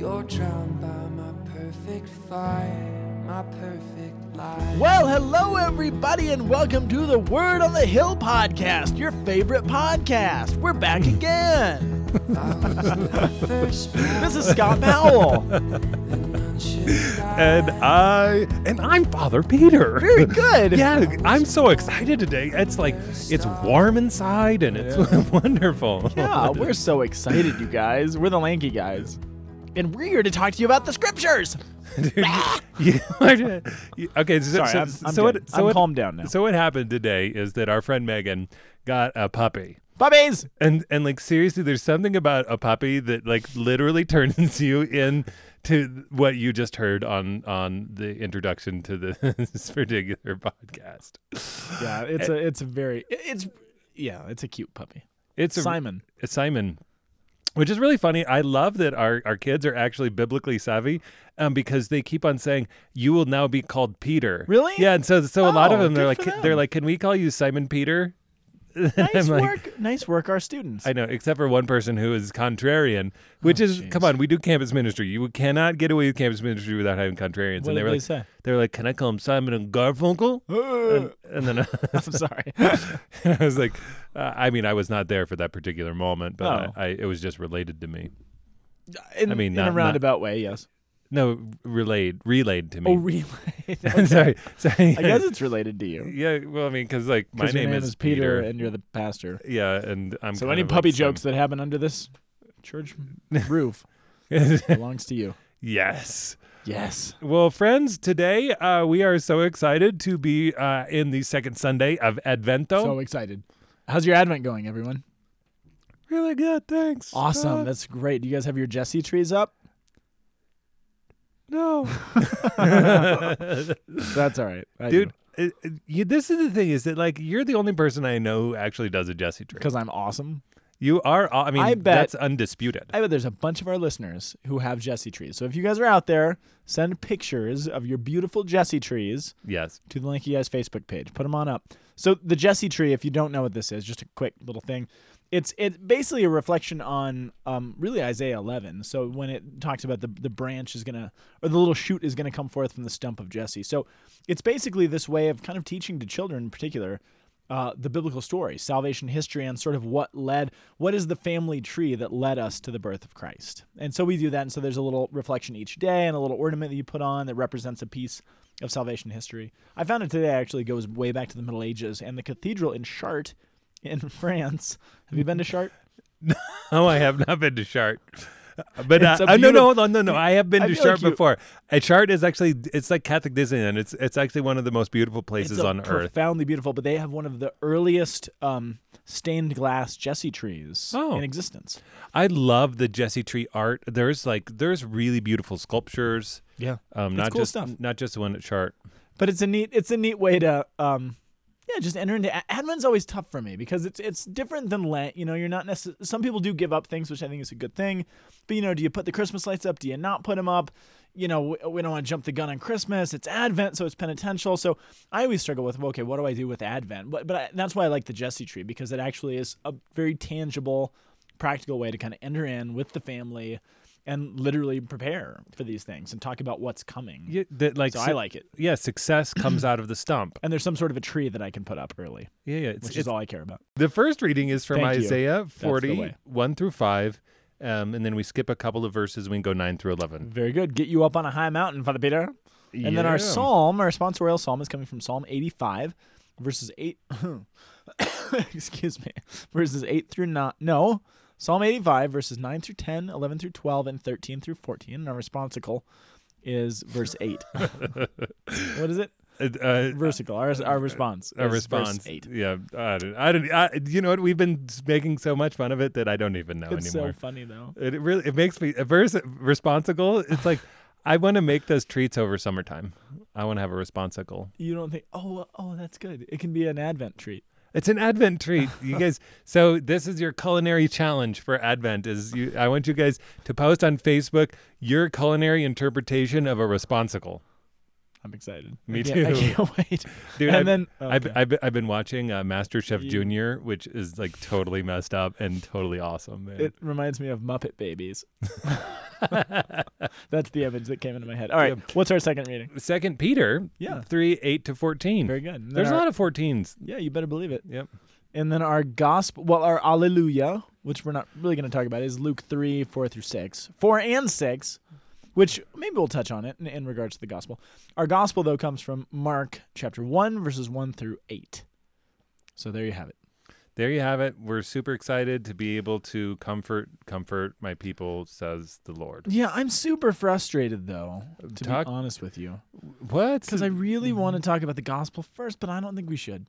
You're drowned by my perfect fire, my perfect lie. Well, hello, everybody, and welcome to the Word on the Hill podcast, your favorite podcast. We're back again. First This is Scott Powell. and I and I'm Father Peter. Very good. Yeah, I'm so excited today. It's like it's warm inside and it's wonderful. Yeah, we're so excited, you guys. We're the lanky guys. And we're here to talk to you about the scriptures. Dude, you- you- you- okay, so, Sorry, so, I'm, I'm so what? So what, calmed down now. So what happened today is that our friend Megan got a puppy. Puppies! And and like seriously, there's something about a puppy that like literally turns you in to what you just heard on on the introduction to this particular podcast. Yeah, it's a it's a very it's yeah, it's a cute puppy. It's a, Simon. It's Simon, which is really funny. I love that our, our kids are actually biblically savvy um, because they keep on saying, "You will now be called Peter." Really? Yeah, and so so a lot of Oh, them they're good like for they're like, "Can we call you Simon Peter?" Nice like, work. Nice work, our students. I know, except for one person who is contrarian, which Oh, is jeez. come on, we do campus ministry. You cannot get away with campus ministry without having contrarians. what and did they were they like, say? they were like, "Can I call him Simon and Garfunkel?" and, and then I'm sorry. I was like, uh, I mean, I was not there for that particular moment, but Oh. I, I, it was just related to me. In, I mean, in not- a not- roundabout way, yes. No, relayed, relayed to me. Oh, relayed. I'm sorry, sorry. I guess it's related to you. yeah. Well, I mean, because like my name, name is Peter, and you're the pastor. yeah, and I'm so any puppy like jokes that happen under this church roof belongs to you. yes. Yes. Well, friends, today uh, we are so excited to be uh, in the second Sunday of Advento. So excited. How's your Advent going, everyone? really good, thanks. Awesome. Uh, That's great. Do you guys have your Jesse trees up? No, That's all right. dude. It, it- uh, uh, you, this is the thing: is that like you're the only person I know who actually does a Jesse tree. Because I'm awesome. You are. I mean, I bet- that's undisputed. I bet there's a bunch of our listeners who have Jesse trees. So if you guys are out there, send pictures of your beautiful Jesse trees yes. to the Lanky Guys Facebook page. Put them on up. So the Jesse tree, if you don't know what this is, just a quick little thing. It's it's basically a reflection on um, really Isaiah 11. So when it talks about the the branch is gonna or the little shoot is gonna come forth from the stump of Jesse. So it's basically this way of kind of teaching to children in particular uh, the biblical story, salvation history, and sort of what led, what is the family tree that led us to the birth of Christ. And so we do that. And so there's a little reflection each day and a little ornament that you put on that represents a piece of salvation history. I found it today actually goes way back to the Middle Ages and the cathedral in Chartres in France. Have you been to Chartres? no, I have not been to Chartres. But uh, a uh, no, no, beautiful- no, no, no. I have been I to feel like you- before. A Chartres is actually it's like Catholic Disneyland. It's it's actually one of the most beautiful places on earth. profoundly beautiful, but they have one of the earliest um, stained glass Jesse trees Oh. in existence. I love the Jesse tree art. There's like there's really beautiful sculptures. Yeah. Um, It's not cool just stuff. not just the one at Chartres. but it's a neat it's a neat way to um yeah just enter into advent's always tough for me because it's it's different than lent you know you're not necessarily some people do give up things which i think is a good thing but you know do you put the christmas lights up? Do you not put them up? You know we, we don't want to jump the gun on christmas it's advent so it's penitential so i always struggle with okay what do i do with advent? But but I, that's why i like the jesse tree because it actually is a very tangible practical way to kind of enter in with the family and literally prepare for these things and talk about what's coming Yeah, that like so i like it Yeah, success comes out of the stump. and there's some sort of a tree that I can put up early, Yeah, yeah. It's, which it's is all I care about. The first reading is from Thank. Isaiah the 40, 1 through 5. Um, and then we skip a couple of verses. We can go 9 through 11. Very good. Get you up on a high mountain, Father Peter. And then our psalm, our sponsorial psalm, is coming from Psalm 85, verses 8. excuse me. Verses 8 through 9. No. Psalm 85, verses 9 through 10, 11 through 12, and 13 through 14. And our responsicle is verse 8. what is it? Uh, uh, Versicle. Our, our response. Our response. Verse 8. Yeah. I don't, I don't, I, you know what? We've been making so much fun of it that I don't even know It's anymore. It's so funny, though. It it really, it makes me, a verse, responsible. It's like, I want to make those treats over summertime. I want to have a responsible. You don't think, oh, oh, that's good. It can be an Advent treat. It's an Advent treat, you guys. So this is your culinary challenge for Advent. Is you? I want you guys to post on Facebook your culinary interpretation of a responsicle. I'm excited. Me I can't- I too. can't wait. Dude, and I've, then I've, okay. I've, I've been watching uh, Master Chef You- Junior, which is like totally messed up and totally awesome. Man. it reminds me of Muppet Babies. That's the image that came into my head. All right, what's our second reading? Second Peter, Yeah. three eight to fourteen. Very good. There's a lot of fourteens. Yeah, you better believe it. Yep. And then our gospel, well, our Alleluia, which we're not really going to talk about, is Luke 3, 4 through 6. 4 and 6, which maybe we'll touch on it in, in regards to the gospel. Our gospel, though, comes from Mark chapter 1, verses 1 through 8. So there you have it. There you have it. We're super excited to be able to comfort comfort my people, says the Lord. Yeah, I'm super frustrated, though, to Talk- be honest with you. What? Because I really want to talk about the gospel first, but I don't think we should.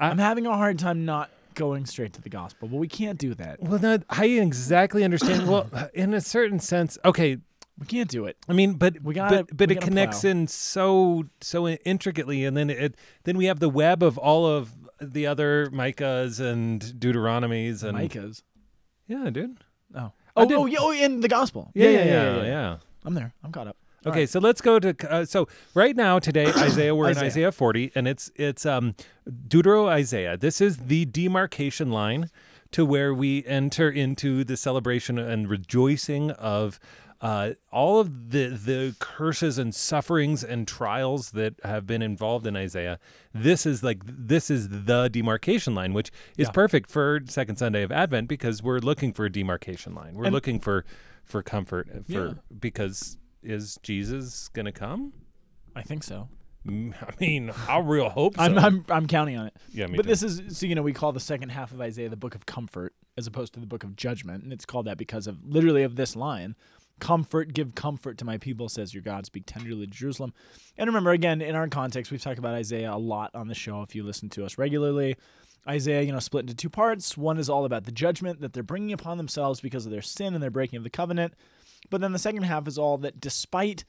I- I'm having a hard time not going straight to the gospel, but we can't do that. well, no, I exactly understand. well, in a certain sense, okay. We can't do it. I mean, but We gotta- but, but it connects plow. in so so intricately, and then it then we have the web of all of the other Micahs and Deuteronomies and Micahs. yeah, dude. Oh. Oh, oh, yeah, oh, in the gospel. Yeah, yeah, yeah, yeah. I'm there. I'm caught up. Okay, so let's go to uh, so right now today Isaiah we're in Isaiah. Isaiah 40 and it's it's um Deutero Isaiah. This is the demarcation line to where we enter into the celebration and rejoicing of uh, all of the the curses and sufferings and trials that have been involved in Isaiah. This is like this is the demarcation line, which is Yeah. perfect for second Sunday of Advent because we're looking for a demarcation line. We're And- looking for for comfort for Yeah. because is Jesus gonna come? I think so. Mm, I mean, I real hope so. I'm, I'm I'm counting on it. yeah, me but too. this is so you know we call the second half of Isaiah the book of comfort as opposed to the book of judgment, and it's called that because of literally of this line. Comfort, give comfort to my people, says your God. Speak tenderly to Jerusalem. And remember, again, in our context, we've talked about Isaiah a lot on the show if you listen to us regularly. Isaiah, you know, split into two parts. One is all about the judgment that they're bringing upon themselves because of their sin and their breaking of the covenant. But then the second half is all that despite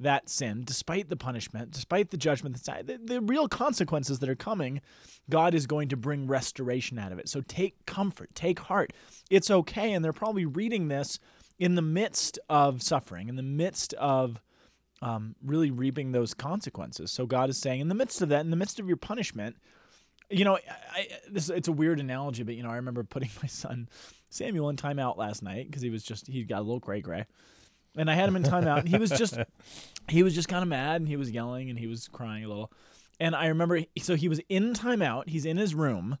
that sin, despite the punishment, despite the judgment the, the real consequences that are coming, God is going to bring restoration out of it. So take comfort, take heart. It's okay. And they're probably reading this in the midst of suffering, in the midst of um, really reaping those consequences. So God is saying, in the midst of that, in the midst of your punishment, you know, I, this it's a weird analogy, but you know, I remember putting my son Samuel in timeout last night because he was just he got a little gray gray, and I had him in timeout. and he was just he was just kind of mad and he was yelling and he was crying a little, and I remember so he was in timeout. He's in his room,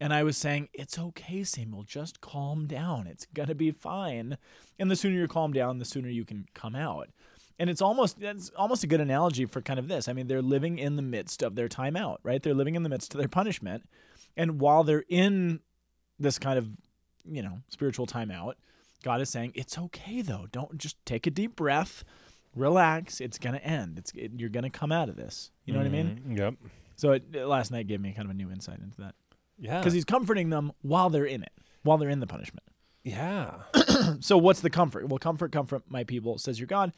and I was saying, "It's okay, Samuel. Just calm down. It's gonna be fine." And the sooner you calm down, the sooner you can come out. And it's almost it's almost a good analogy for kind of this. I mean, they're living in the midst of their timeout, right? They're living in the midst of their punishment, and while they're in this kind of you know spiritual timeout, God is saying it's okay though. Don't just take a deep breath, relax. It's gonna end. It's it, you're gonna come out of this. You know what I mean? Mhm, Yep. So it, last night gave me kind of a new insight into that Yeah. because he's comforting them while they're in it, while they're in the punishment. yeah. So what's the comfort? Well, comfort, comfort my people, says your God.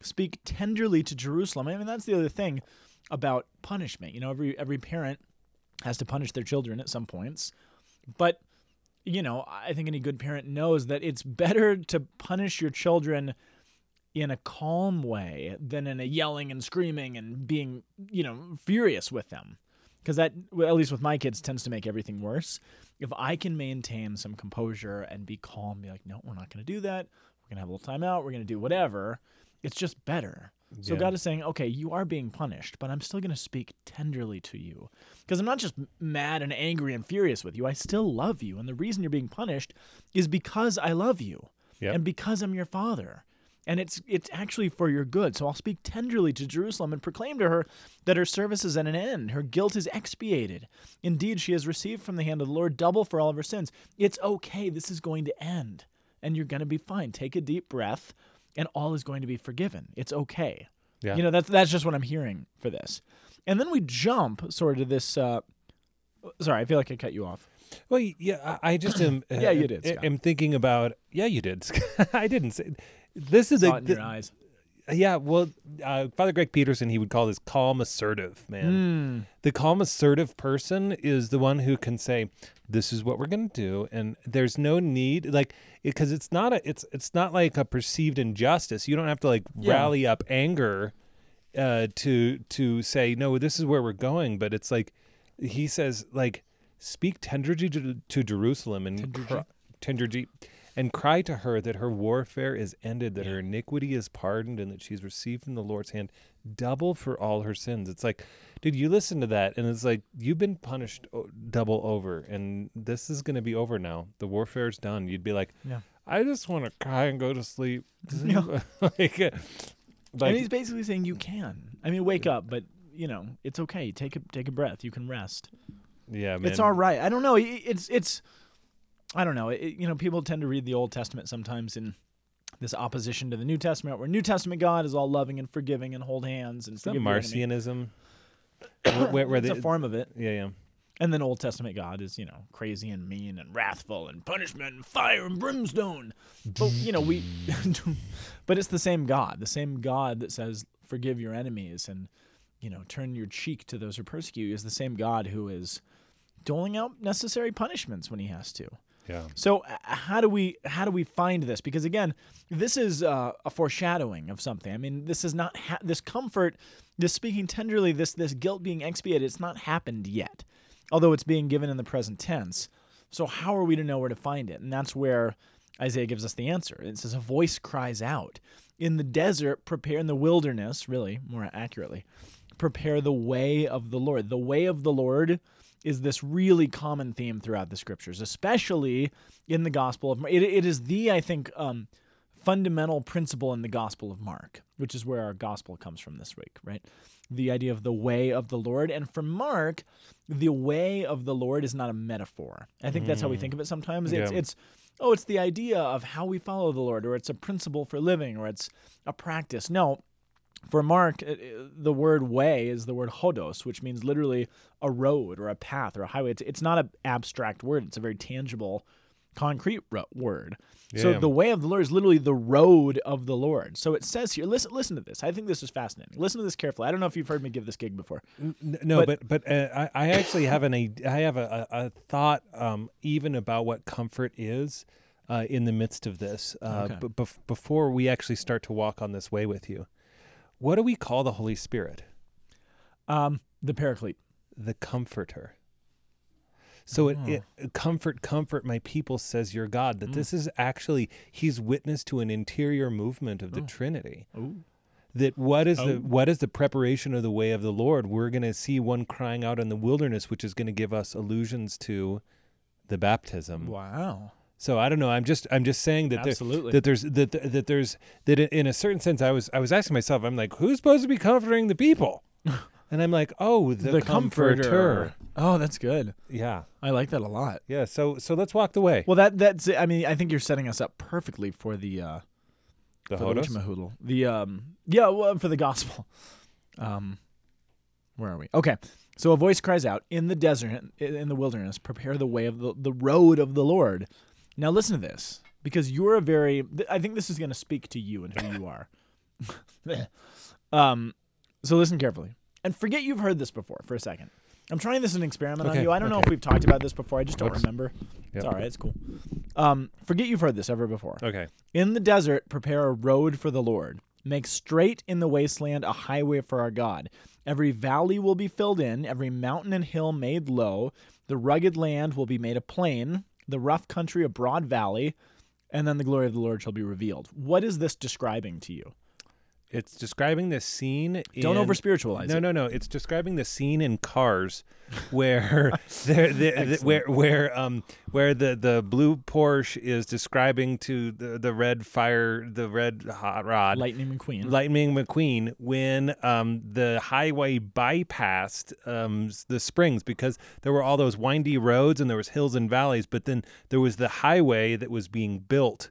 Speak tenderly to Jerusalem. I mean, that's the other thing about punishment. You know, every every parent has to punish their children at some points. But, you know, I think any good parent knows that it's better to punish your children in a calm way than in a yelling and screaming and being, you know, furious with them. Because that, well, at least with my kids, tends to make everything worse. If I can maintain some composure and be calm, be like, no, we're not going to do that. We're going to have a little time out. We're going to do whatever. It's just better. So Yeah. God is saying, okay, you are being punished, but I'm still going to speak tenderly to you. Because I'm not just mad and angry and furious with you. I still love you. And the reason you're being punished is because I love you Yep. and because I'm your father. And it's it's actually for your good. So I'll speak tenderly to Jerusalem and proclaim to her that her service is at an end. Her guilt is expiated. Indeed, she has received from the hand of the Lord double for all of her sins. It's okay. This is going to end. And you're going to be fine. Take a deep breath and all is going to be forgiven. It's okay. Yeah. You know, that's that's just what I'm hearing for this. And then we jump sort of to this uh sorry, I feel like I cut you off. Well, yeah, I I just am. Yeah, you did, I'm thinking about. Yeah, you did. I didn't say. This is a. it in your eyes. yeah, well, uh, Father Greg Peterson, he would call this calm assertive man. Hmm. The calm assertive person is the one who can say, "This is what we're going to do," and there's no need, like, because it's not a, it's it's not like a perceived injustice. You don't have to like Yeah. rally up anger uh, to to say, "No, this is where we're going." But it's like he says, like, speak tenderly to, to Jerusalem and Tenderly. cry, tenderly, and cry to her that her warfare is ended, that her iniquity is pardoned, and that she's received from the Lord's hand double for all her sins. It's like, dude, you listen to that, and it's like you've been punished double over, and this is going to be over now. The warfare's done. You'd be like, Yeah. I just want to cry and go to sleep. Yeah. like, uh, like, and he's basically saying you can. I mean, wake up, but you know it's okay. Take a take a breath. You can rest. yeah, man. It's all right. I don't know. It's it's. I don't know. It, you know, people tend to read the Old Testament sometimes in this opposition to the New Testament, where New Testament God is all loving and forgiving and hold hands and Is that forgive your enemy. Marcionism? where, where, they, a form of it. yeah, yeah. And then Old Testament God is, you know, crazy and mean and wrathful and punishment and fire and brimstone. But, you know, we, but it's the same God, the same God that says, forgive your enemies and, you know, turn your cheek to those who persecute you is the same God who is doling out necessary punishments when he has to. Yeah. So uh, how do we how do we find this? Because again, this is uh, a foreshadowing of something. I mean, this is not ha- this comfort, this speaking tenderly, this this guilt being expiated. It's not happened yet, although it's being given in the present tense. So how are we to know where to find it? And that's where Isaiah gives us the answer. It says, "A voice cries out in the desert, prepare in the wilderness." Really, more accurately, prepare the way of the Lord. The way of the Lord is this really common theme throughout the scriptures, especially in the Gospel of Mark. It, it is the, I think, um, fundamental principle in the Gospel of Mark, which is where our gospel comes from this week, right? The idea of the way of the Lord. And for Mark, the way of the Lord is not a metaphor. I think that's how we think of it sometimes. It's, it's oh, it's the idea of how we follow the Lord, or it's a principle for living, or it's a practice. No, for Mark, it- it- the word way is the word hodos, which means literally a road or a path or a highway. It's, it's not an abstract word, it's a very tangible, concrete ro- word. So the way of the Lord is literally the road of the Lord. So it says here, listen, listen to this. I think this is fascinating. Listen to this carefully. I don't know if you've heard me give this gig before. No, But- but but, uh, I, I actually have an I have a, a, thought um, even about what comfort is uh, in the midst of this. Uh, Okay. But before we actually start to walk on this way with you, what do we call the Holy Spirit? Um, the Paraclete. The Comforter. So it, Oh. it comfort comfort my people says your God Mm. that this is actually he's witness to an interior movement of the Oh. Trinity. Ooh. that what is Oh. the what is the preparation of the way of the Lord? We're going to see one crying out in the wilderness, which is going to give us allusions to the baptism. Wow. So I don't know. I'm just I'm just saying that there, that there's that that there's that in a certain sense I was I was asking myself I'm like who's supposed to be comforting the people, and I'm like oh the, comforter. Oh, that's good. Yeah I like that a lot. yeah. So so let's walk the way. Well, that that's. I mean, I think you're setting us up perfectly for the uh, the for the Hodos? The um, yeah, well, for the gospel. Um, where are we? Okay, so a voice cries out in the desert, in the wilderness, prepare the way of the the road of the Lord. Now listen to this, because you're a very. th- I think this is going to speak to you and who you are. um, so listen carefully, and forget you've heard this before for a second. I'm trying this as an experiment on you. I don't know if we've talked about this before. I just don't Whoops. remember. It's all right. It's cool. Um, forget you've heard this ever before. Okay. In the desert, prepare a road for the Lord. Make straight in the wasteland a highway for our God. Every valley will be filled in, every mountain and hill made low. The rugged land will be made a plain, the rough country a broad valley, and then the glory of the Lord shall be revealed. What is this describing to you? It's describing the scene. Don't in- over spiritualize No, it. no, no. It's describing the scene in Cars where there, the, the, where where um where the the blue Porsche is describing to the the red fire the red hot rod Lightning McQueen. Lightning McQueen when um the highway bypassed um the springs because there were all those windy roads and there was hills and valleys, but then there was the highway that was being built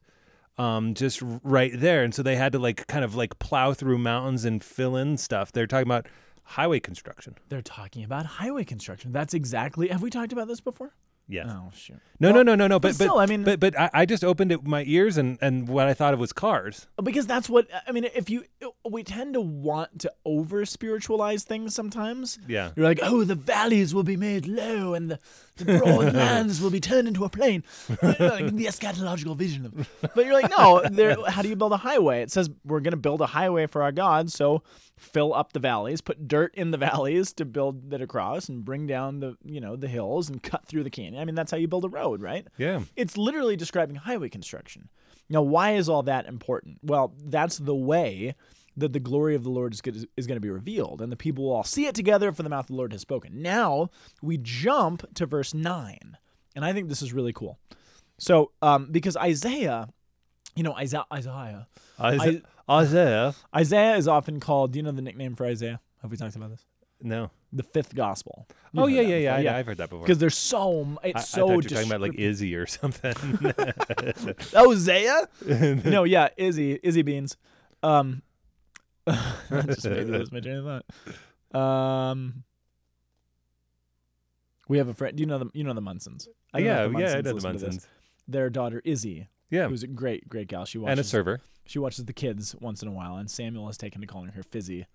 um, just right there. And so they had to like kind of like plow through mountains and fill in stuff. They're talking about highway construction. They're talking about highway construction. That's exactly. Have we talked about this before? Yes. Oh shoot. No, Well, no, no, no, no. but But, still, but I mean- but but I, I just opened it, my ears and and what I thought it was cars. because that's what I mean. If you, we tend to want to over spiritualize things sometimes. Yeah. You're like, oh, the valleys will be made low and the, the broad lands will be turned into a plain. You know, like the eschatological vision of. But you're like, no. There, how do you build a highway? It says we're going to build a highway for our God. So fill up the valleys, put dirt in the valleys to build it across, and bring down the you know the hills and cut through the canyon. I mean, that's how you build a road, right? Yeah. It's literally describing highway construction. Now, why is all that important? Well, that's the way that the glory of the Lord is, good, is going to be revealed, and the people will all see it together, for the mouth of the Lord has spoken. Now we jump to verse nine, and I think this is really cool. So, um, because Isaiah, you know, Isaiah, Isaiah, Isaiah. Isaiah. Isaiah is often called. Do you know the nickname for Isaiah? Have we talked about this? No. The fifth gospel. oh yeah, yeah, yeah. I, I've heard that before. Because there's so m- I, it's I so. thought you were talking about like. Izzy or something. Oh, Zaya? no, yeah, Izzy, Izzy Beans. Um, I just maybe lose my train of thought. Um, we have a friend. Do you know the You know the Munsons? I know yeah, if the yeah, I know the this. Munsons. Their daughter Izzy, Yeah, who's a great, great gal. She watches and a server. She watches the kids once in a while, and Samuel has taken to calling her Fizzy.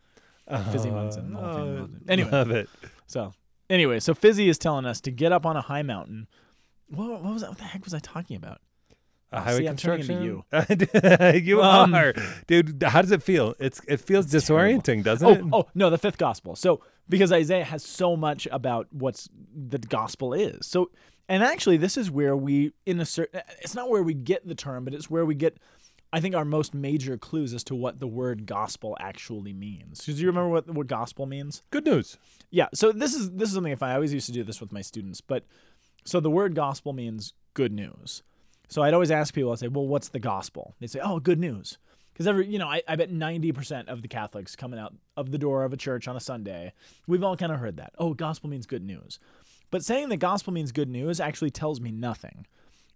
Uh, Fizzy Munson. The whole family loves it. Anyway, love it. so anyway, so Fizzy is telling us to get up on a high mountain. What, what was that? What the heck was I talking about? A Oh, highway see, construction. into you Um, are, dude. How does it feel? It's it feels It's terrible. disorienting, doesn't Oh, it? oh no, the fifth gospel. So because Isaiah has so much about what's the gospel is. So and actually this is where we in a certain uh, it's not where we get the term, but it's where we get I think our most major clues as to what the word gospel actually means. Do you remember what what gospel means? Good news. Yeah. So this is this is something if I always used to do this with my students, but so the word gospel means good news. So I'd always ask people, I'd say, well, what's the gospel? They'd say, oh, good news. Because every, you know, I, I bet 90% of the Catholics coming out of the door of a church on a Sunday, we've all kind of heard that. Oh, gospel means good news. But saying that gospel means good news actually tells me nothing.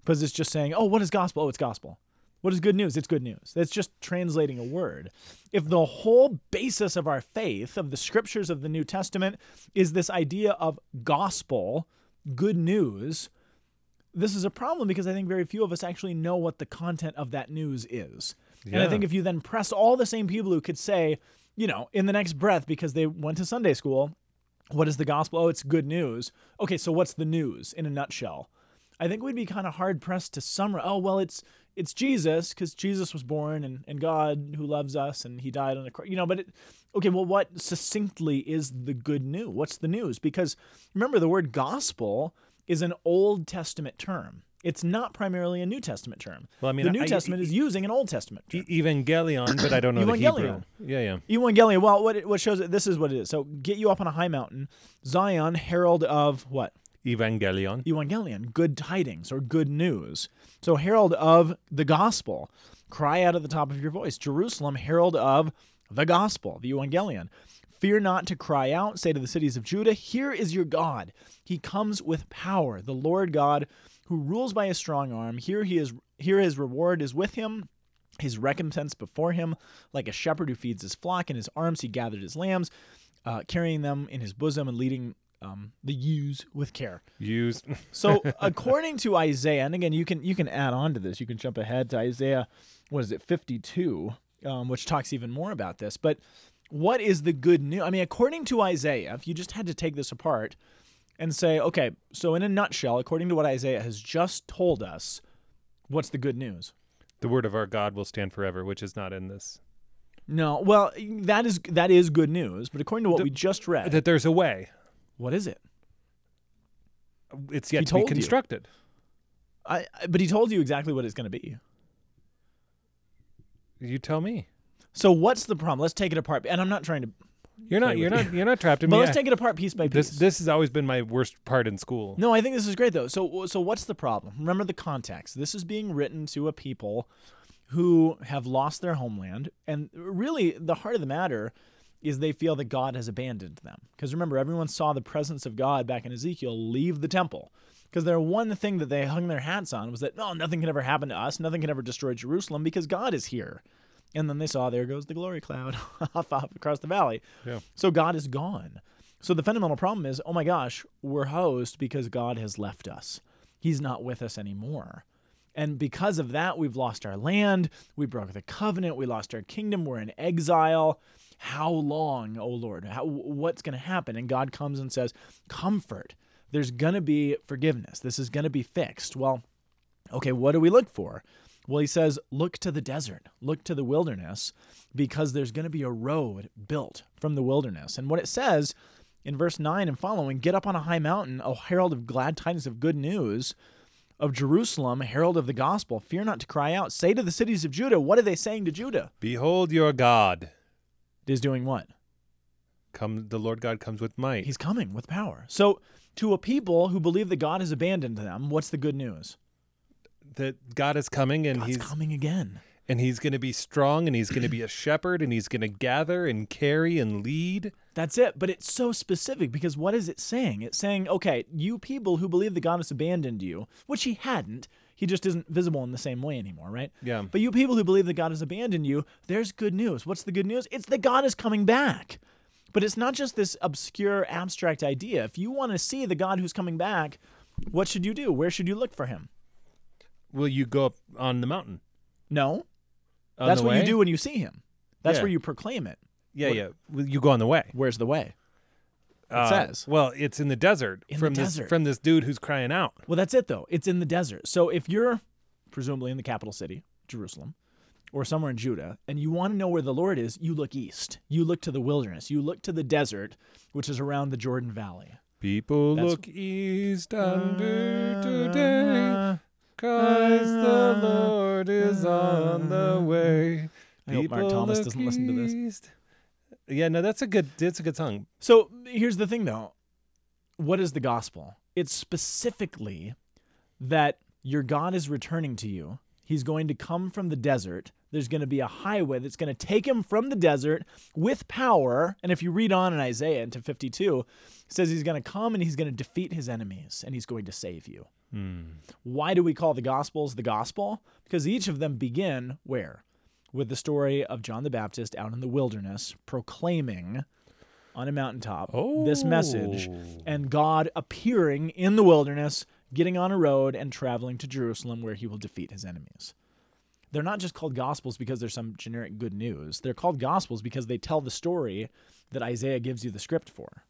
Because it's just saying, oh, what is gospel? Oh, it's gospel. What is good news? It's good news. That's just translating a word. If the whole basis of our faith, of the scriptures of the New Testament, is this idea of gospel, good news, this is a problem because I think very few of us actually know what the content of that news is. And I think if you then press all the same people who could say, you know, in the next breath because they went to Sunday school, what is the gospel? Oh, it's good news. Okay, so what's the news in a nutshell? I think we'd be kind of hard pressed to summarize. Oh, well, it's it's Jesus because Jesus was born and, and God who loves us and he died on the cross. You know, but it, okay, well, what succinctly is the good news? What's the news? Because remember, the word gospel is an Old Testament term. It's not primarily a New Testament term. Well, I mean, the New I- Testament is using an Old Testament term. Evangelion, but I don't know the Hebrew. Evangelion. Yeah, yeah. Evangelion. Well, what it, what shows it? This is what it is. So get you up on a high mountain, Zion, herald of what? Evangelion. Evangelion, good tidings or good news. So herald of the gospel. Cry out at the top of your voice. Jerusalem, herald of the gospel, the Evangelion. Fear not to cry out. Say to the cities of Judah, Here is your God. He comes with power, the Lord God, who rules by a strong arm. Here he is. Here his reward is with him his recompense before him, like a shepherd who feeds his flock. In his arms he gathered his lambs, uh, carrying them in his bosom and leading um, the use with care. Use. So, according to Isaiah, and again, you can you can add on to this. You can jump ahead to Isaiah. What is it, fifty-two, um, which talks even more about this. But what is the good news? I mean, according to Isaiah, if you just had to take this apart and say, okay, so in a nutshell, according to what Isaiah has just told us, what's the good news? the word of our God will stand forever, which is not in this. No, well, that is that is good news. But according to what The- we just read, That there's a way. What is it? It's yet He to be told you. constructed. I, I but he told you exactly what it's going to be. You tell me. So what's the problem? Let's take it apart. And I'm not trying to. You're not. You're with not. You're not trapped in But me. let's take it apart piece by piece. this. This has always been my worst part in school. No, I think this is great though. So so what's the problem? Remember the context. This is being written to a people who have lost their homeland and really the heart of the matter is they feel that God has abandoned them. Because remember everyone saw the presence of God back in Ezekiel leave the temple. Because their one thing that they hung their hats on was that no, nothing can ever happen to us, nothing can ever destroy Jerusalem because God is here. And then they saw there goes the glory cloud off, off across the valley. Yeah. So God is gone. So the fundamental problem is, oh my gosh, we're host because God has left us. He's not with us anymore. And because of that, we've lost our land. We broke the covenant. We lost our kingdom. We're in exile. How long, oh Lord? How, what's going to happen? And God comes and says, Comfort. There's going to be forgiveness. This is going to be fixed. Well, okay, what do we look for? Well, he says, look to the desert, look to the wilderness, because there's going to be a road built from the wilderness. And what it says in verse 9 and following get up on a high mountain, O herald of glad tidings of good news of Jerusalem, herald of the gospel. Fear not to cry out. Say to the cities of Judah, what are they saying to Judah? Behold your God. Is doing what? Come the Lord God comes with might. He's coming with power. So, to a people who believe that God has abandoned them, what's the good news? that God is coming and God's he's coming again. and he's going to be strong and he's going to be a shepherd and he's going to gather and carry and lead. That's it. But it's so specific because what is it saying? It's saying, okay, you people who believe that God has abandoned you, which he hadn't, he just isn't visible in the same way anymore, right? Yeah. But you people who believe that God has abandoned you, there's good news. What's the good news? It's that God is coming back. But it's not just this obscure, abstract idea. If you want to see the God who's coming back, what should you do? Where should you look for him? Will you go up on the mountain? No. On That's what you do when you see him. That's Yeah. where you proclaim it. Yeah, What- yeah. You go on the way? Where's the way? It Uh, says. Well, it's in the desert In the from this from this dude who's crying out. Well, that's it though. It's in the desert. So if you're presumably in the capital city, Jerusalem, or somewhere in Judah, and you want to know where the Lord is, you look east. You look to the wilderness. You look to the desert, which is around the Jordan Valley. People That's- look east under today, cause the Lord is on the way. I hope Mark Thomas doesn't listen to this. Yeah, no, that's a good. That's a good song. So here's the thing though. What is the gospel? It's specifically that your God is returning to you. He's going to come from the desert. There's going to be a highway that's going to take him from the desert with power. And if you read on in Isaiah into 52, it says he's going to come and he's going to defeat his enemies and he's going to save you. Hmm. Why do we call the gospels the gospel? Because each of them begin where? With the story of John the Baptist out in the wilderness proclaiming on a mountaintop this message Oh. and God appearing in the wilderness, getting on a road and traveling to Jerusalem where he will defeat his enemies. They're not just called gospels because there's some generic good news. They're called gospels because they tell the story that Isaiah gives you the script for.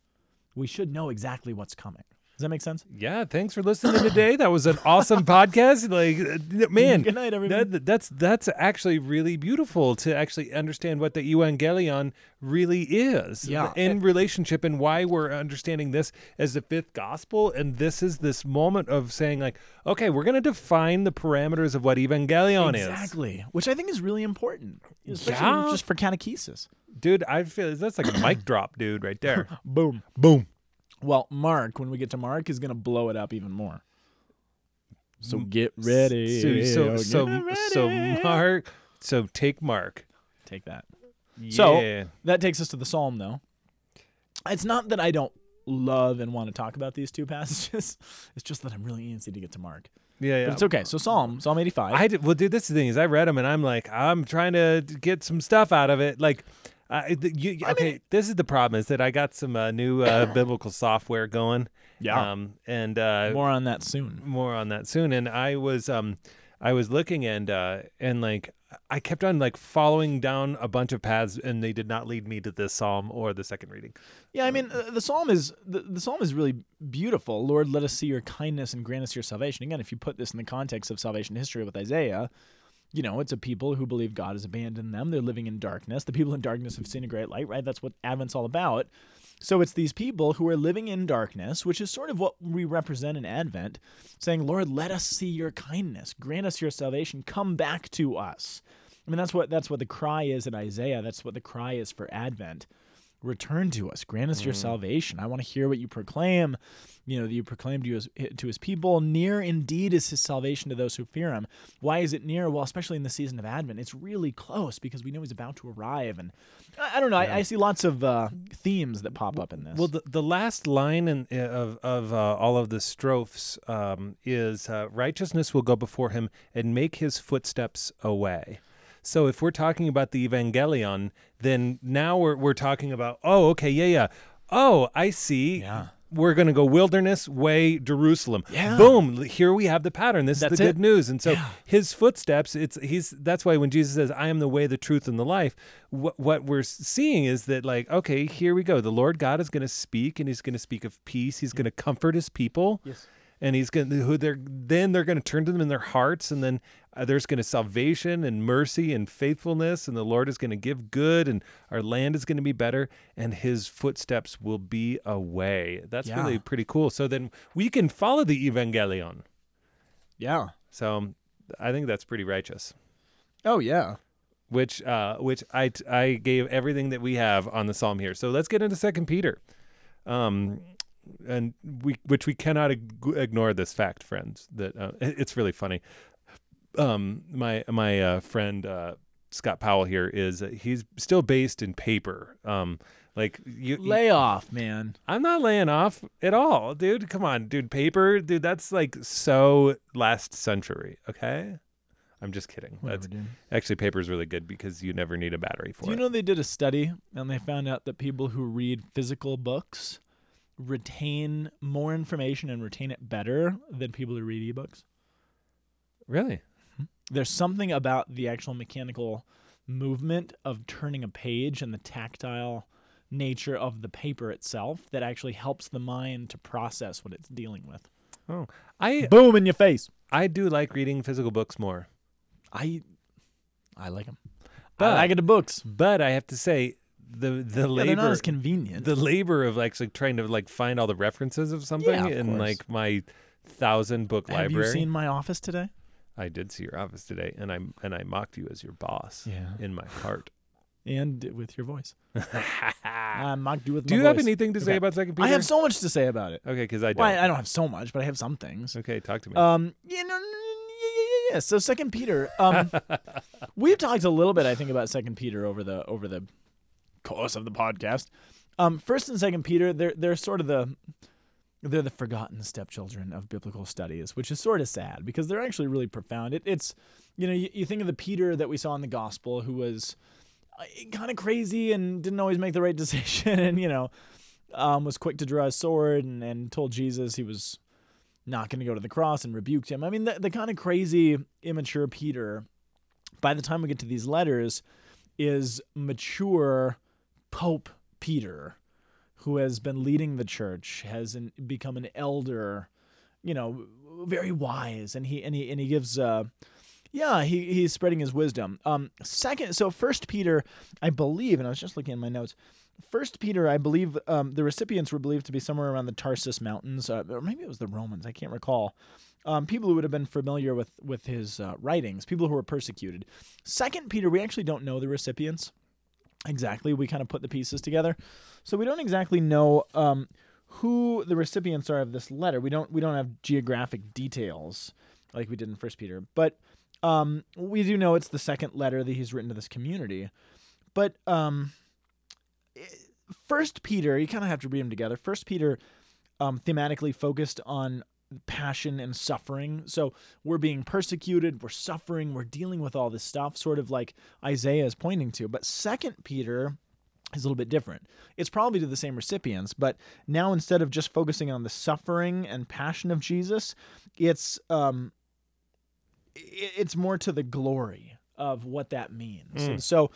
We should know exactly what's coming. Does that make sense? Yeah, thanks for listening today. That was an awesome podcast. Like, uh, man, Good night, everybody. that, that's that's actually really beautiful to actually understand what the evangelion really is. Yeah. in relationship and why we're understanding this as the fifth gospel, and this is this moment of saying like, okay, we're going to define the parameters of what evangelion is. Exactly, which I think is really important, especially Yeah. just for catechesis. Dude, I feel that's like a mic drop, dude, right there. Boom. Boom. Well, Mark, when we get to Mark, is going to blow it up even more. So get ready. So so so, get so ready. Mark. So take Mark. Take that. Yeah. So that takes us to the psalm, though. It's not that I don't love and want to talk about these two passages. It's just that I'm really antsy to get to Mark. yeah, yeah. But it's okay. So Psalm, Psalm 85. I did, well, dude. This is the thing is, I read them and I'm like, I'm trying to get some stuff out of it. Like, I, the, you, okay, this is the problem is that I got some uh, new uh, biblical software going. Yeah. Um, and uh, More on that soon. more on that soon. And I was um, I was looking and uh, and like I kept on like following down a bunch of paths, and they did not lead me to this psalm or the second reading. Yeah, I mean, uh, the psalm is the, the psalm is really beautiful. Lord, let us see your kindness and grant us your salvation. Again, if you put this in the context of salvation history with Isaiah, you know, it's a people who believe God has abandoned them. They're living in darkness. The people in darkness have seen a great light, right? That's what Advent's all about. So it's these people who are living in darkness, which is sort of what we represent in Advent, saying, Lord, let us see your kindness, grant us your salvation, come back to us. I mean, that's what that's what the cry is in Isaiah. That's what the cry is for Advent return to us. Grant us your salvation. I want to hear what you proclaim you know that you proclaim to his, to his people. Near indeed is his salvation to those who fear him. Why is it near? Well especially in the season of advent. It's really close because we know he's about to arrive and i, I don't know. I, I see lots of uh, themes that pop up in this. Well, the, the last line in, of of uh, all of the strophes um, is uh, righteousness will go before him and make his footsteps away. So if we're talking about the evangelion, then now we're we're talking about oh okay yeah yeah. Oh I see. Yeah. we're gonna go wilderness way Jerusalem. Yeah. boom here we have the pattern. This That's is the it. good news. And so his footsteps it's he's that's why when Jesus says I am the way the truth and the life what what we're seeing is that like okay here we go. The Lord God is gonna speak and he's gonna speak of peace. He's mm. gonna comfort his people. Yes. And he's going to who they're then they're going to turn to them in their hearts and then uh, there's going to salvation and mercy and faithfulness and the Lord is going to give good and our land is going to be better and his footsteps will be away. That's Yeah. really pretty cool. So then we can follow the evangelion. Yeah. So I think that's pretty righteous. Oh yeah. which uh which I I gave everything that we have on the psalm here. So let's get into Second Peter, um, and we which we cannot ig- ignore this fact, friends. That uh, it's really funny. Um, my my uh, friend uh, Scott Powell here is uh, he's still based in paper. Um, like you, you- Lay off, man. I'm not laying off at all, dude. Come on, dude. Paper, dude. That's like so last century. Okay. I'm just kidding. Whatever, That's. Actually, paper is really good because you never need a battery for it. Do you it. know they did a study and they found out that people who read physical books retain more information and retain it better than people who read ebooks? really? Hmm? There's something about the actual mechanical movement of turning a page and the tactile nature of the paper itself that actually helps the mind to process what it's dealing with. Oh, I Boom in your face. I do like reading physical books more, I I like them. But- I like the books. but I have to say the the Yeah, they're not labor as convenient. the labor of actually trying to like find all the references of something of in course. like my thousand book Have library. you seen my office today? I did see your office today, and I and I mocked you as your boss Yeah. in my heart. And with your voice. I mocked you with do my you have voice. anything to say Okay. about Second Peter? I have so much to say about it. Okay, because I don't. Well, I, I don't have so much, but I have some things. okay, talk to me. Um, you know, yeah, yeah, yeah, yeah. So Second Peter, um, we've talked a little bit, I think, about Second Peter over the over the course of the podcast. Um, First and Second Peter, they're they're sort of the they're the forgotten stepchildren of biblical studies, which is sort of sad because they're actually really profound. It, it's you know you, you think of the Peter that we saw in the gospel who was kind of crazy and didn't always make the right decision, and you know um, was quick to draw a sword and, and told Jesus he was not going to go to the cross and rebuked him. I mean, the, the kind of crazy, immature Peter, by the time we get to these letters, is mature Pope Peter, who has been leading the church, has an, become an elder, you know, very wise, and he and he and he gives. Uh, yeah, he, he's spreading his wisdom. Um, second, so First Peter, I believe, and I was just looking at my notes. First Peter, I believe, um, the recipients were believed to be somewhere around the Tarsus Mountains, uh, or maybe it was the Romans. I can't recall. Um, people who would have been familiar with with his uh, writings, people who were persecuted. Second Peter, we actually don't know the recipients exactly. We kind of put the pieces together, so we don't exactly know um, who the recipients are of this letter. We don't we don't have geographic details like we did in First Peter, but um, we do know it's the second letter that he's written to this community. But um, First Peter, you kind of have to read them together. First Peter, um, thematically focused on passion and suffering. So we're being persecuted, we're suffering, we're dealing with all this stuff, sort of like Isaiah is pointing to. But Second Peter is a little bit different. It's probably to the same recipients, but now instead of just focusing on the suffering and passion of Jesus, it's um, it's more to the glory of what that means. And so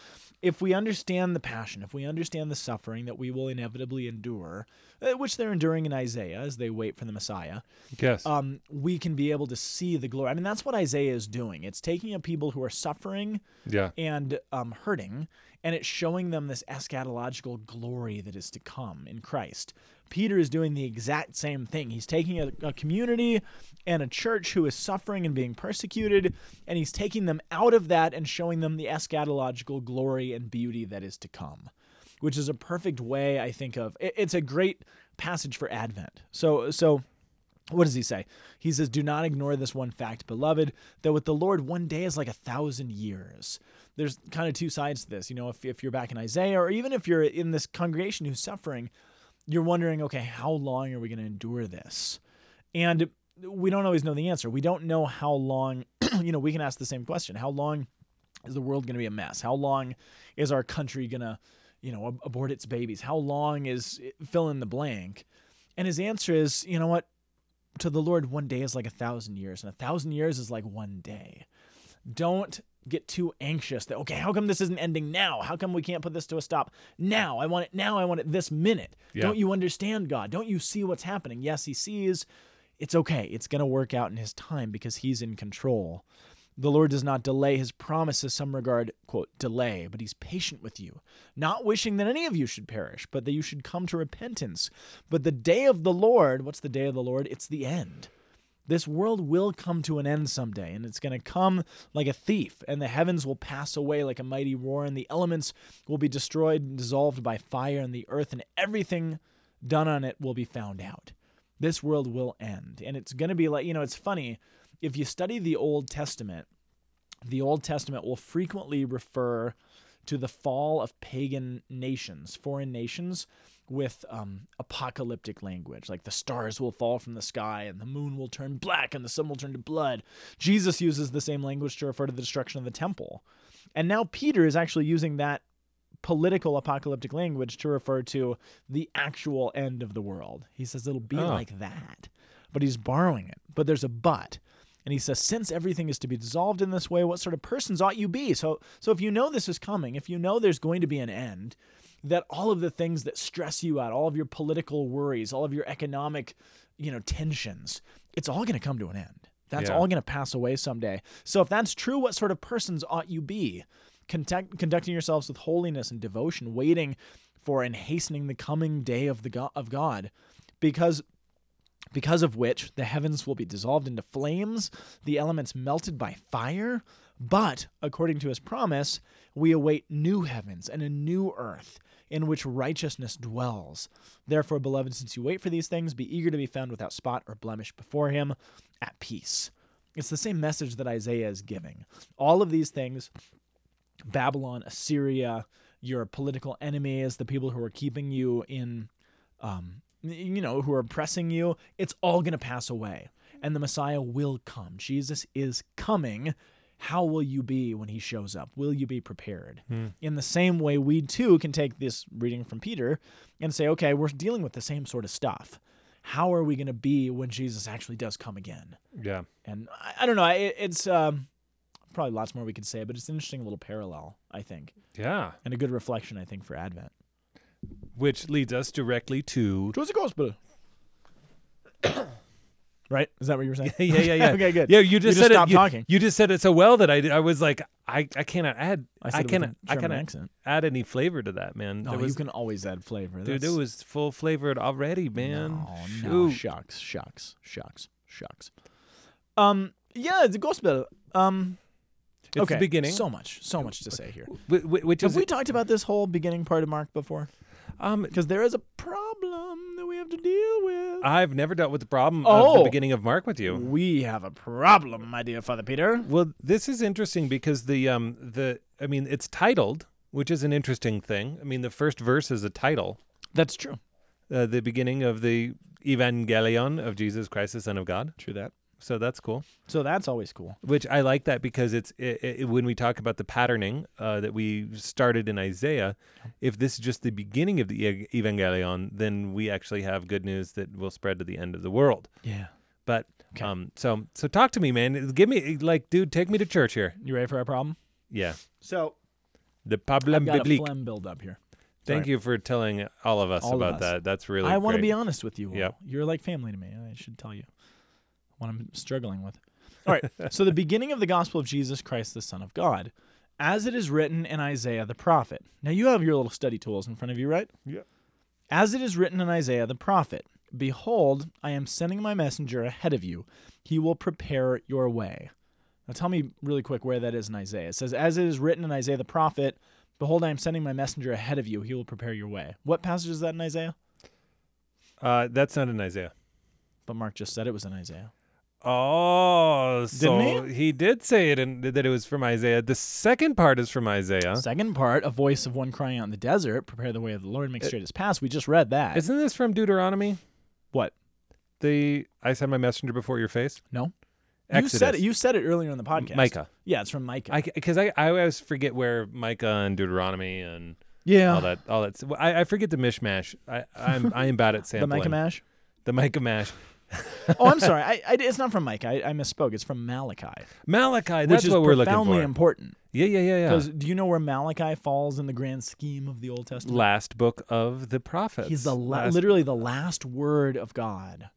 if we understand the passion, if we understand the suffering that we will inevitably endure, uh, which they're enduring in Isaiah as they wait for the Messiah, yes. um, we can be able to see the glory. I mean, that's what Isaiah is doing. It's taking a people who are suffering yeah. and um, hurting, and it's showing them this eschatological glory that is to come in Christ. Peter is doing the exact same thing. He's taking a, a community and a church who is suffering and being persecuted, and he's taking them out of that and showing them the eschatological glory and beauty that is to come, which is a perfect way, I think, of it- it's a great passage for Advent. So, so what does he say? He says, Do not ignore this one fact, beloved, that with the Lord, one day is like a thousand years. There's kind of two sides to this. You know, if, if you're back in Isaiah, or even if you're in this congregation who's suffering, you're wondering, okay, how long are we going to endure this? And we don't always know the answer. We don't know how long, you know, we can ask the same question How long is the world going to be a mess? How long is our country going to, you know, ab- abort its babies? How long is fill in the blank? And his answer is, you know what? to the Lord, one day is like a thousand years, and a thousand years is like one day. Don't get too anxious that, okay, how come this isn't ending now? How come we can't put this to a stop now? I want it now. I want it this minute. Yeah. Don't you understand God? Don't you see what's happening? Yes, He sees. it's okay. It's going to work out in his time because he's in control. The Lord does not delay his promises, some regard, quote, delay, but he's patient with you, not wishing that any of you should perish, but that you should come to repentance. But the day of the Lord, what's the day of the Lord? It's the end. This world will come to an end someday, and it's going to come like a thief, and the heavens will pass away like a mighty roar, and the elements will be destroyed and dissolved by fire, and the earth and everything done on it will be found out. This world will end. And it's going to be like, you know, it's funny. If you study the Old Testament, the Old Testament will frequently refer to the fall of pagan nations, foreign nations, with um, apocalyptic language, like the stars will fall from the sky and the moon will turn black and the sun will turn to blood. Jesus uses the same language to refer to the destruction of the temple. And now Peter is actually using that political apocalyptic language to refer to the actual end of the world. He says it'll be Oh. like that, but he's borrowing it. But there's a but. And he says, since everything is to be dissolved in this way, what sort of persons ought you be? So, so if you know this is coming, if you know there's going to be an end, that all of the things that stress you out, all of your political worries, all of your economic, you know, tensions, it's all going to come to an end. That's Yeah. all going to pass away someday. So if that's true, what sort of persons ought you be? Contact, conducting yourselves with holiness and devotion, waiting for and hastening the coming day of the God, of God, because because of which the heavens will be dissolved into flames, the elements melted by fire. But according to his promise, we await new heavens and a new earth in which righteousness dwells. Therefore, beloved, since you wait for these things, be eager to be found without spot or blemish before him at peace. It's the same message that Isaiah is giving. All of these things Babylon, Assyria, your political enemies, the people who are keeping you in, um, you know, who are oppressing you, it's all going to pass away. And the Messiah will come. Jesus is coming. How will you be when he shows up? Will you be prepared? In the same way, we too can take this reading from Peter and say, okay, we're dealing with the same sort of stuff. How are we going to be when Jesus actually does come again? Yeah. And I, I don't know. It, it's um, probably lots more we could say, but it's an interesting little parallel, I think, Yeah. and a good reflection, I think, for Advent. Which leads us directly to the gospel. Right? Is that what you were saying? yeah, yeah, yeah. okay, good. Yeah, you just just said stopped it. You, talking. you just said it so well that I, I was like, I, I cannot add. I I, it cannot. I cannot accent. add any flavor to that, man. No, There was, you can always add flavor. dude, it was full flavored already, man. No, no, Shoot. shucks, shucks, shucks, shucks. Um, yeah, the gospel. Um, It's okay, the beginning. So much, so much to say here. Wh- wh- which Have we talked about this whole beginning part of Mark before? Um, Because there is a problem that we have to deal with. I've never dealt with the problem of Oh. the beginning of Mark with you. We have a problem, my dear Father Peter. Well, this is interesting because the um the I mean it's titled, which is an interesting thing. I mean the first verse is a title, That's true. uh, the beginning of the Evangelion of Jesus Christ, the Son of God. True that. So that's cool. So that's always cool. Which I like that because it's i i when we talk about the patterning uh, that we started in Isaiah. If this is just the beginning of the Evangelion, then we actually have good news that will spread to the end of the world. Yeah. But Okay. um, so so talk to me, man. Give me like, dude, take me to church here. You ready for our problem? Yeah, So the I've problem got a phlegm build up here. Thank you for telling all of us All of about us. that. That's really. I want to be honest with you. Will. Yep. You're like family to me. I should tell you what I'm struggling with. All right. so the beginning of the gospel of Jesus Christ, the Son of God, as it is written in Isaiah the prophet. Now you have your little study tools in front of you, right? Yep. As it is written in Isaiah the prophet, Behold, I am sending my messenger ahead of you. He will prepare your way. Now tell me really quick where that is in Isaiah. It says, As it is written in Isaiah the prophet, Behold, I am sending my messenger ahead of you. He will prepare your way. What passage is that in Isaiah? Uh, that's not in Isaiah. But Mark just said it was in Isaiah. Oh, so Didn't he? did say it in, that it was from Isaiah. The second part is from Isaiah. Second part, a voice of one crying out in the desert, prepare the way of the Lord, make straight his paths. We just read that. Isn't this from Deuteronomy? what? The I send my messenger before your face. No. You said it. You said it earlier in the podcast. Micah. Yeah, it's from Micah. I because I, I always forget where Micah and Deuteronomy and yeah. all that all that. I, I forget the mishmash. I I'm I am bad at sampling the. Micah mash. The Micah mash. oh, I'm sorry. I, I, it's not from Mike. I, I misspoke. It's from Malachi, Malachi. That's what we're looking for. profoundly important. yeah, yeah, yeah, yeah. Because do you know where Malachi falls in the grand scheme of the Old Testament? Last book of the prophets. He's the la- Last- literally the last word of God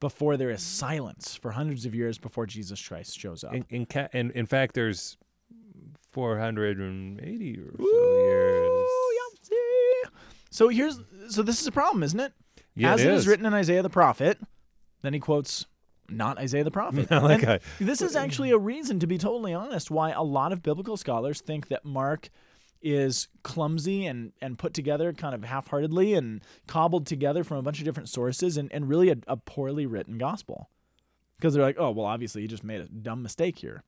before there is silence for hundreds of years before Jesus Christ shows up. In in, ca- in in fact, there's 480 or so Ooh, years. yahtzee. So here's so this is a problem, isn't it? Yeah, As it is is. written in Isaiah the prophet, then he quotes not Isaiah the prophet. And this is actually a reason, to be totally honest, why a lot of biblical scholars think that Mark is clumsy and, and put together kind of half heartedly and cobbled together from a bunch of different sources and, and really a, a poorly written gospel. Because they're like, oh, well, obviously he just made a dumb mistake here.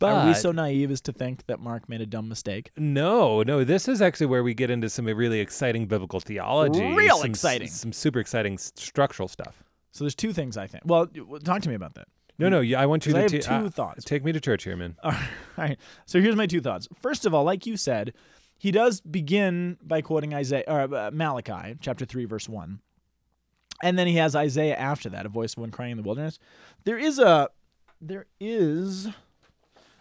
But Are we so naive as to think that Mark made a dumb mistake? no, no, this is actually where we get into some really exciting biblical theology. Real some, exciting. Some super exciting structural stuff. So there's two things I think. Well, talk to me about that. No, no, yeah, I want you to I have ta- two uh, thoughts. Take me to church here, man. All right. So here's my two thoughts. First of all, like you said, he does begin by quoting Isaiah or uh, Malachi chapter 3 verse 1. And then he has Isaiah after that, a voice of one crying in the wilderness. There is a there is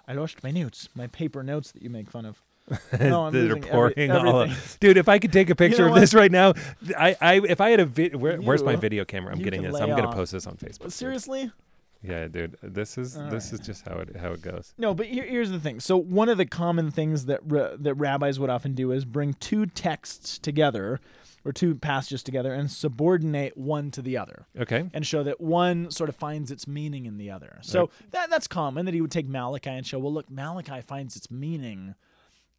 I lost my notes, my paper notes that you make fun of. No, I'm that are losing every- pouring all everything. Dude, if I could take a picture know of this right now, I, I if I had a vid, where, where's my video camera? I'm getting this. I'm gonna post this on Facebook. But dude. seriously? Yeah, dude. This is All this right. is just how it how it goes. No, but here, here's the thing. So one of the common things that ra- that rabbis would often do is bring two texts together, or two passages together, and subordinate one to the other, Okay. and show that one sort of finds its meaning in the other. So Right. that that's common that he would take Malachi and show, well, look, Malachi finds its meaning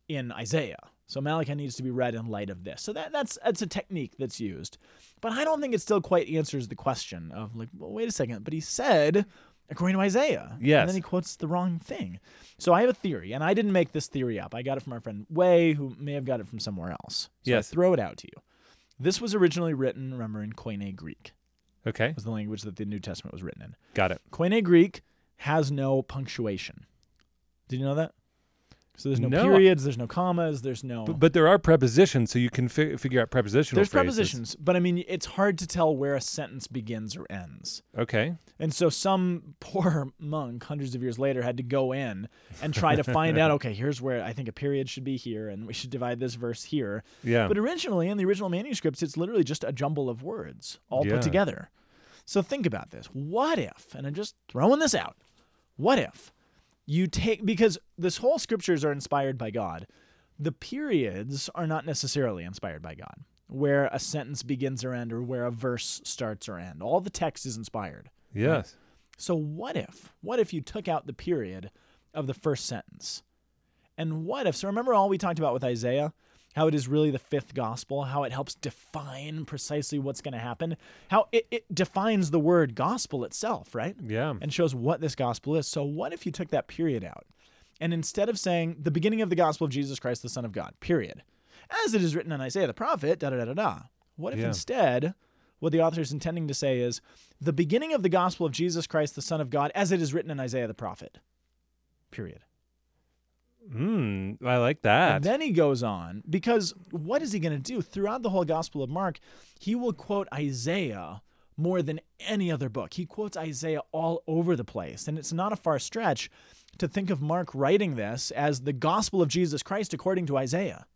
in Isaiah. So Malachi needs to be read in light of this. So that that's that's a technique that's used. But I don't think it still quite answers the question of like, well, wait a second, but he said according to Isaiah. Yes. And then he quotes the wrong thing. So I have a theory, and I didn't make this theory up. I got it from our friend Way, who may have got it from somewhere else. So Yes. I throw it out to you. This was originally written, remember, in Koine Greek. Okay. Was the language that the New Testament was written in. Got it. Koine Greek has no punctuation. Did you know that? So there's no, No. periods, there's no commas, there's no. But, but there are prepositions, so you can fi- figure out prepositional there's phrases. prepositions, but I mean, it's hard to tell where a sentence begins or ends. Okay. And so some poor monk, hundreds of years later, had to go in and try to find out. Okay, here's where I think a period should be here, and we should divide this verse here. Yeah. But originally, in the original manuscripts, it's literally just a jumble of words all Yeah. put together. So think about this. What if, and I'm just throwing this out, what if you take, because this whole scriptures are inspired by God, the periods are not necessarily inspired by God, where a sentence begins or end, or where a verse starts or end. All the text is inspired. yes. So what if? What if you took out the period of the first sentence? And what if? So remember all we talked about with Isaiah, how it is really the fifth gospel, how it helps define precisely what's going to happen, how it, it defines the word gospel itself, right? Yeah. And shows what this gospel is. So what if you took that period out? And instead of saying the beginning of the gospel of Jesus Christ, the Son of God, period, as it is written in Isaiah the prophet, da da da da da. What if Yeah. instead what the author is intending to say is the beginning of the gospel of Jesus Christ, the Son of God, as it is written in Isaiah the prophet, period. Mm, I like that. And then he goes on because what is he going to do throughout the whole Gospel of Mark? He will quote Isaiah more than any other book. He quotes Isaiah all over the place, and it's not a far stretch to think of Mark writing this as the Gospel of Jesus Christ according to Isaiah.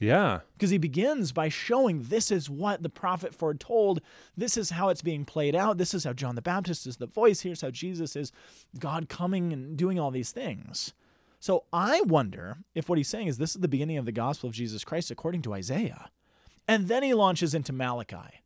yeah. Because he begins by showing this is what the prophet foretold. This is how it's being played out. This is how John the Baptist is the voice. Here's how Jesus is God coming and doing all these things. So I wonder if what he's saying is this is the beginning of the gospel of Jesus Christ according to Isaiah. And then he launches into Malachi.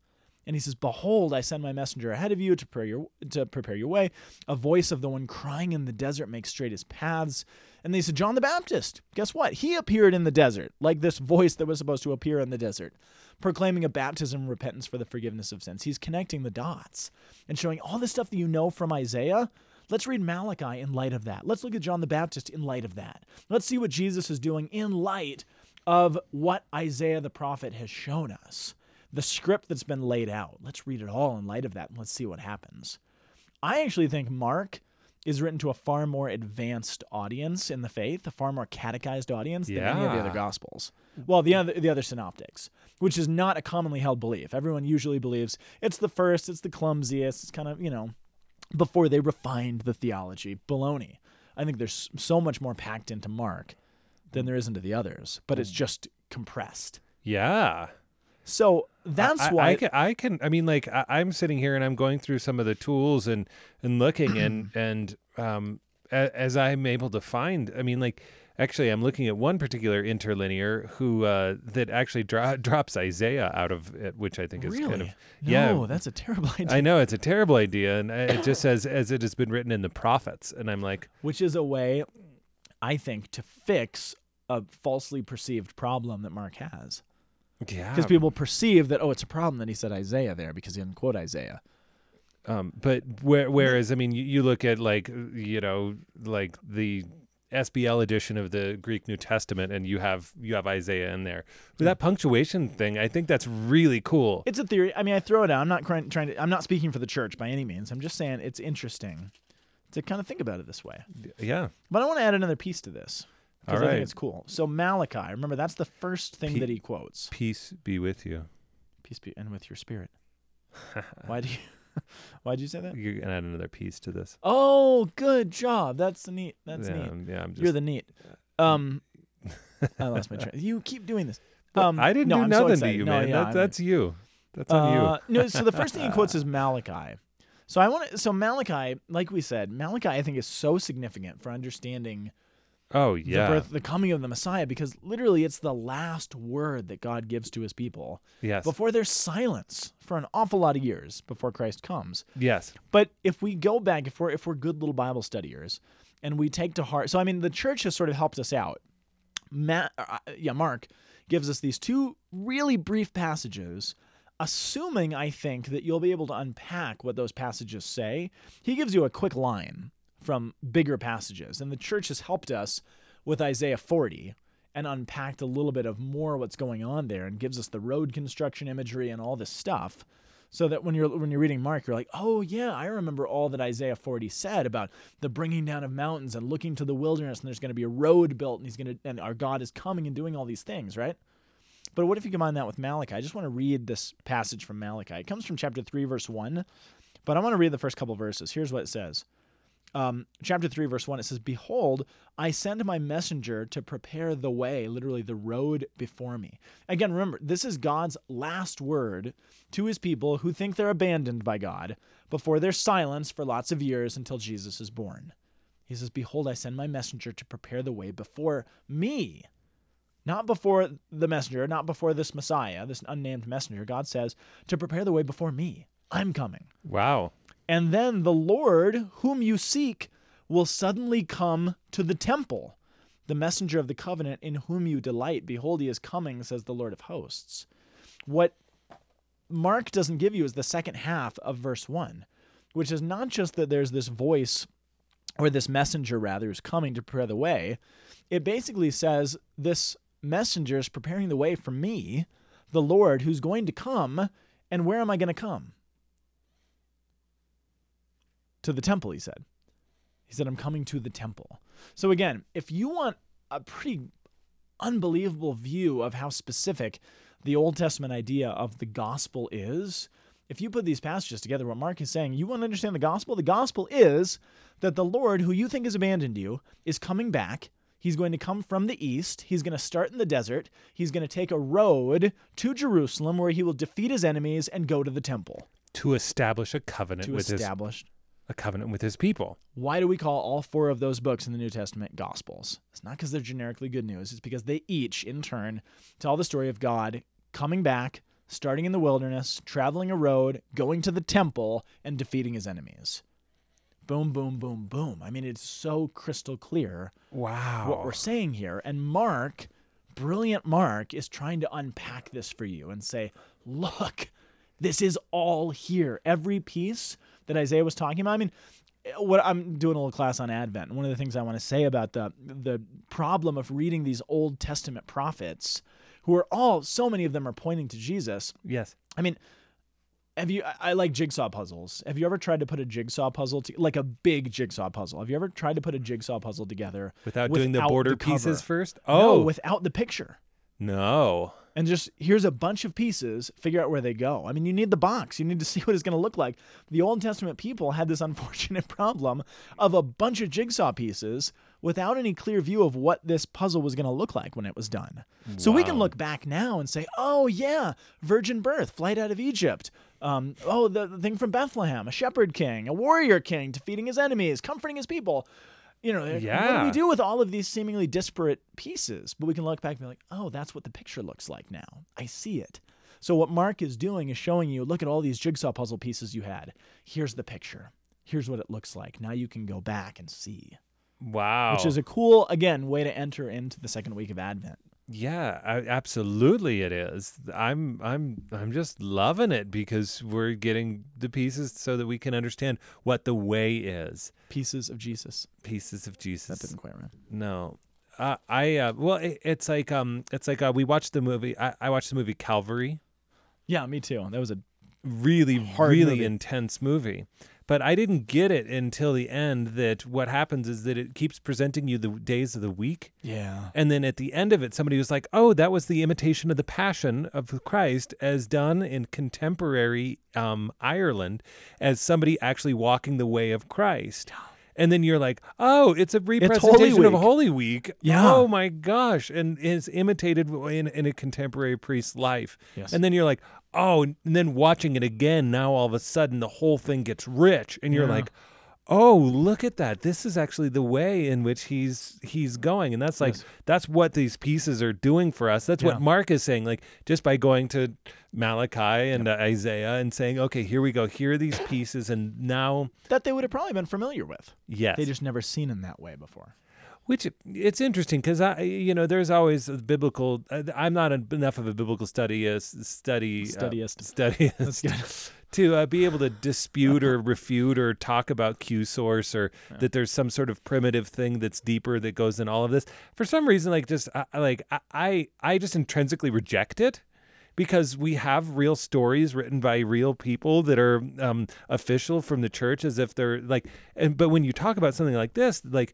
And he says, Behold, I send my messenger ahead of you to prepare your to prepare your way. A voice of the one crying in the desert makes straight his paths. And they said, John the Baptist, guess what? He appeared in the desert, like this voice that was supposed to appear in the desert, proclaiming a baptism of repentance for the forgiveness of sins. He's connecting the dots and showing all the stuff that you know from Isaiah. Let's read Malachi in light of that. Let's look at John the Baptist in light of that. Let's see what Jesus is doing in light of what Isaiah the prophet has shown us. The script that's been laid out. Let's read it all in light of that and let's see what happens. I actually think Mark is written to a far more advanced audience in the faith, a far more catechized audience than any of the other gospels. Well, the other the other synoptics, which is not a commonly held belief. Everyone usually believes it's the first, it's the clumsiest, it's kind of, you know, before they refined the theology. Baloney. I think there's so much more packed into Mark than there is into the others, but it's just compressed. Yeah. So that's I, why I can, I can. I mean, like I, I'm sitting here and I'm going through some of the tools and and looking and and um as I'm able to find. I mean, like actually, I'm looking at one particular interlinear who uh that actually dro- drops Isaiah out of it, which I think is really. kind of no, yeah. that's a terrible idea. I know it's a terrible idea, and it just says as it has been written in the prophets, and I'm like, Which is a way, I think, to fix a falsely perceived problem that Mark has. yeah, Because people perceive that oh, it's a problem that he said Isaiah there because he didn't quote Isaiah. Um, but where, whereas I mean, you, you look at like you know like the SBL edition of the Greek New Testament, and you have you have Isaiah in there. But hmm. that punctuation thing, I think that's really cool. It's a theory. I mean, I throw it out. I'm not crying, trying to. I'm not speaking for the church by any means. I'm just saying it's interesting to kind of think about it this way. yeah, But I want to add another piece to this because All I think it's cool. So Malachi, remember that's the first thing Pe- that he quotes. peace be with you. Peace be and with your spirit. Why do you? Why'd you say that? You're gonna add another piece to this. Oh, good job. That's the neat. That's yeah, neat. yeah. I'm just. You're the neat. Um, I lost my train. You keep doing this. Um, I didn't no, do I'm so nothing to excited. you, No, man. yeah, that, that's you. That's on Uh, you. no, so the first thing he quotes is Malachi. So I want to. So Malachi, like we said, Malachi, I think is so significant for understanding Oh the yeah. birth, the coming of the Messiah, because literally it's the last word that God gives to His people yes. before there's silence for an awful lot of years before Christ comes. yes. But if we go back, if we're if we're good little Bible studiers, and we take to heart, so I mean, the church has sort of helped us out. Ma- uh, yeah, Mark gives us these two really brief passages, assuming I think that you'll be able to unpack what those passages say. He gives you a quick line from bigger passages, and the church has helped us with Isaiah 40 and unpacked a little bit of more what's going on there and gives us the road construction imagery and all this stuff so that when you're when you're reading Mark, you're like, oh yeah, I remember all that Isaiah 40 said about the bringing down of mountains and looking to the wilderness, and there's going to be a road built, and he's going to and our God is coming and doing all these things, right? But what if you combine that with Malachi? I just want to read this passage from Malachi. It comes from chapter three, verse one, but I want to read the first couple verses. Here's what it says. Um, chapter 3, verse 1, it says, Behold, I send my messenger to prepare the way, literally the road before me. Again, remember, this is God's last word to his people who think they're abandoned by God before they're silenced for lots of years until Jesus is born. He says, Behold, I send my messenger to prepare the way before me. Not before the messenger, not before this Messiah, this unnamed messenger. God says, to prepare the way before me. I'm coming. Wow. And then the Lord, whom you seek, will suddenly come to the temple. The messenger of the covenant in whom you delight, behold, he is coming, says the Lord of hosts. What Mark doesn't give you is the second half of verse 1, which is not just that there's this voice or this messenger, rather, who's coming to prepare the way. It basically says this messenger is preparing the way for me, the Lord, who's going to come. And where am I going to come? To the temple, he said. He said, I'm coming to the temple. So, again, if you want a pretty unbelievable view of how specific the Old Testament idea of the gospel is, if you put these passages together, what Mark is saying, you want to understand the gospel? The gospel is that the Lord, who you think has abandoned you, is coming back. He's going to come from the east. He's going to start in the desert. He's going to take a road to Jerusalem where he will defeat his enemies and go to the temple To establish a covenant to with his establish a covenant with his people. Why do we call all four of those books in the New Testament Gospels? It's not because they're generically good news, it's because they each, in turn, tell the story of God coming back, starting in the wilderness, traveling a road, going to the temple, and defeating his enemies. Boom, boom, boom, boom. I mean, it's so crystal clear Wow. what we're saying here. And Mark, brilliant Mark, is trying to unpack this for you and say, look, this is all here. Every piece that Isaiah was talking about. I mean, what I'm doing a little class on Advent. One of the things I want to say about the the problem of reading these Old Testament prophets, who are all so many of them are pointing to Jesus. yes. I mean, have you? I- I like jigsaw puzzles. Have you ever tried to put a jigsaw puzzle, to, like a big jigsaw puzzle? Have you ever tried to put a jigsaw puzzle together Without, doing the border cover? pieces first? No, Oh, without the picture. No. And just here's a bunch of pieces, figure out where they go. I mean, you need the box. You need to see what it's going to look like. The Old Testament people had this unfortunate problem of a bunch of jigsaw pieces without any clear view of what this puzzle was going to look like when it was done. So we can look back now and say, oh, yeah, virgin birth, flight out of Egypt. Um, oh, the, the thing from Bethlehem, a shepherd king, a warrior king, defeating his enemies, comforting his people. You know, what do we do with all of these seemingly disparate pieces? But we can look back and be like, oh, that's what the picture looks like now. I see it. So what Mark is doing is showing you, look at all these jigsaw puzzle pieces you had. Here's the picture. Here's what it looks like. Now you can go back and see. Wow. Which is a cool, again, way to enter into the second week of Advent. Yeah, I, absolutely it is. I'm I'm I'm just loving it because we're getting the pieces so that we can understand what the way is. Pieces of Jesus. Pieces of Jesus. That didn't quite rhyme. No. Uh, I uh, well it, it's like um it's like uh, we watched the movie I, I watched the movie Calvary. Yeah, me too. That was a Really really movie. intense movie. But I didn't get it until the end that what happens is that it keeps presenting you the days of the week yeah. And then at the end of it, somebody was like, "Oh, that was the imitation of the Passion of Christ as done in contemporary um, Ireland, as somebody actually walking the way of Christ." And then you're like, "Oh, it's a Holy representation of Holy Week." Yeah. Oh my gosh! And is imitated in in a contemporary priest's life. Yes. And then you're like, "Oh!" And then watching it again, now all of a sudden the whole thing gets rich, and you're Yeah. like. Oh, look at that. This is actually the way in which he's he's going. And that's like Yes. that's what these pieces are doing for us. That's Yeah. what Mark is saying. Like just by going to Malachi and uh, Isaiah and saying, "Okay, here we go. Here are these pieces and now That they would have probably been familiar with. yes." They just never seen in that way before. Which it's interesting because I, you know, there's always a biblical. uh, I'm not enough of a biblical study uh, study Studyist. uh, studyist to uh, be able to dispute or refute or talk about Q source or that there's some sort of primitive thing that's deeper that goes in all of this. For some reason, like just I, I- like I- I I just intrinsically reject it because we have real stories written by real people that are um, official from the church as if they're like and but when you talk about something like this like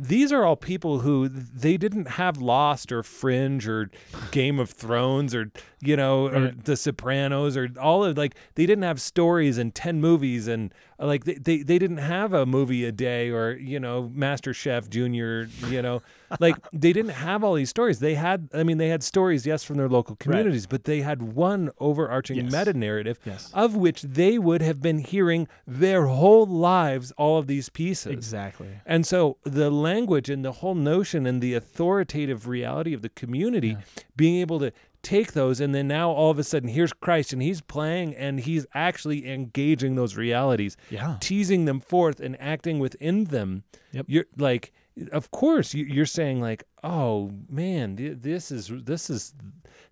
these are all people who they didn't have lost or fringe or game of thrones or you know or Right. the sopranos or all of like they didn't have stories and 10 movies and like they, they, they didn't have a movie a day or you know master chef junior you know like they didn't have all these stories they had i mean they had stories yes from their local communities but they had one overarching Yes. meta narrative Yes. of which they would have been hearing their whole lives all of these pieces Exactly. and so the language and the whole notion and the authoritative reality of the community being able to take those and then now all of a sudden here's Christ and he's playing and he's actually engaging those realities Yeah. teasing them forth and acting within them Yep. you're like of course you- you're saying like oh man this is this is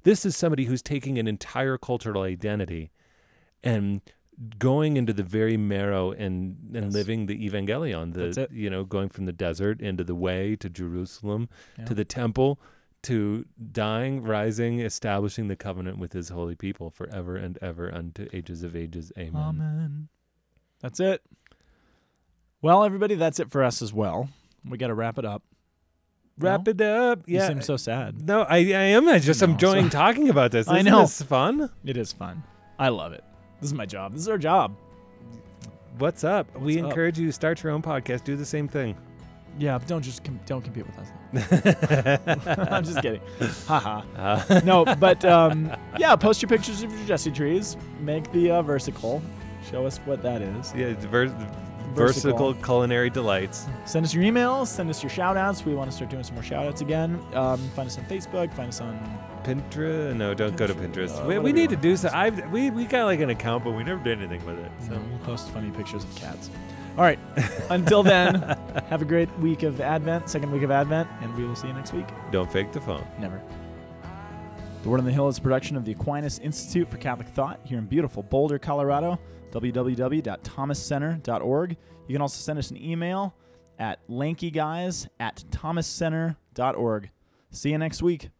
this is somebody who's taking an entire cultural identity and going into the very marrow and and Yes. living the evangelion the you know going from the desert into the way to Jerusalem Yeah. to the temple to dying rising establishing the covenant with his holy people forever and ever unto ages of ages amen Amen. That's it. Well, everybody, that's it for us as well. We got to wrap it up. wrap it up You seem so sad. no I, I am I just No, enjoying sorry. talking about this I Isn't know. this fun It is fun. I love it. This is my job. This is our job. what's up we up? encourage you to start your own podcast do the same thing Yeah, but don't just com- don't compete with us. I'm just kidding. Haha. Uh, No, but um, yeah, post your pictures of your Jesse trees. Make the uh, versicle. Show us what that is. yeah it's vers- Versicle culinary delights Send us your emails. Send us your shout outs. We want to start doing some more shout outs again. Um, find us on Facebook. Find us on. Pinterest? No, don't go to Pinterest. Uh, we, we need to do so. I we we got like an account, but we never did anything with it. So So we'll post funny pictures of cats. All right. Until then, have a great week of Advent, second week of Advent, and we will see you next week. don't fake the phone. Never. The Word on the Hill is a production of the Aquinas Institute for Catholic Thought here in beautiful Boulder, Colorado. www.thomascenter.org. You can also send us an email at lankyguys at thomascenter.org. See you next week.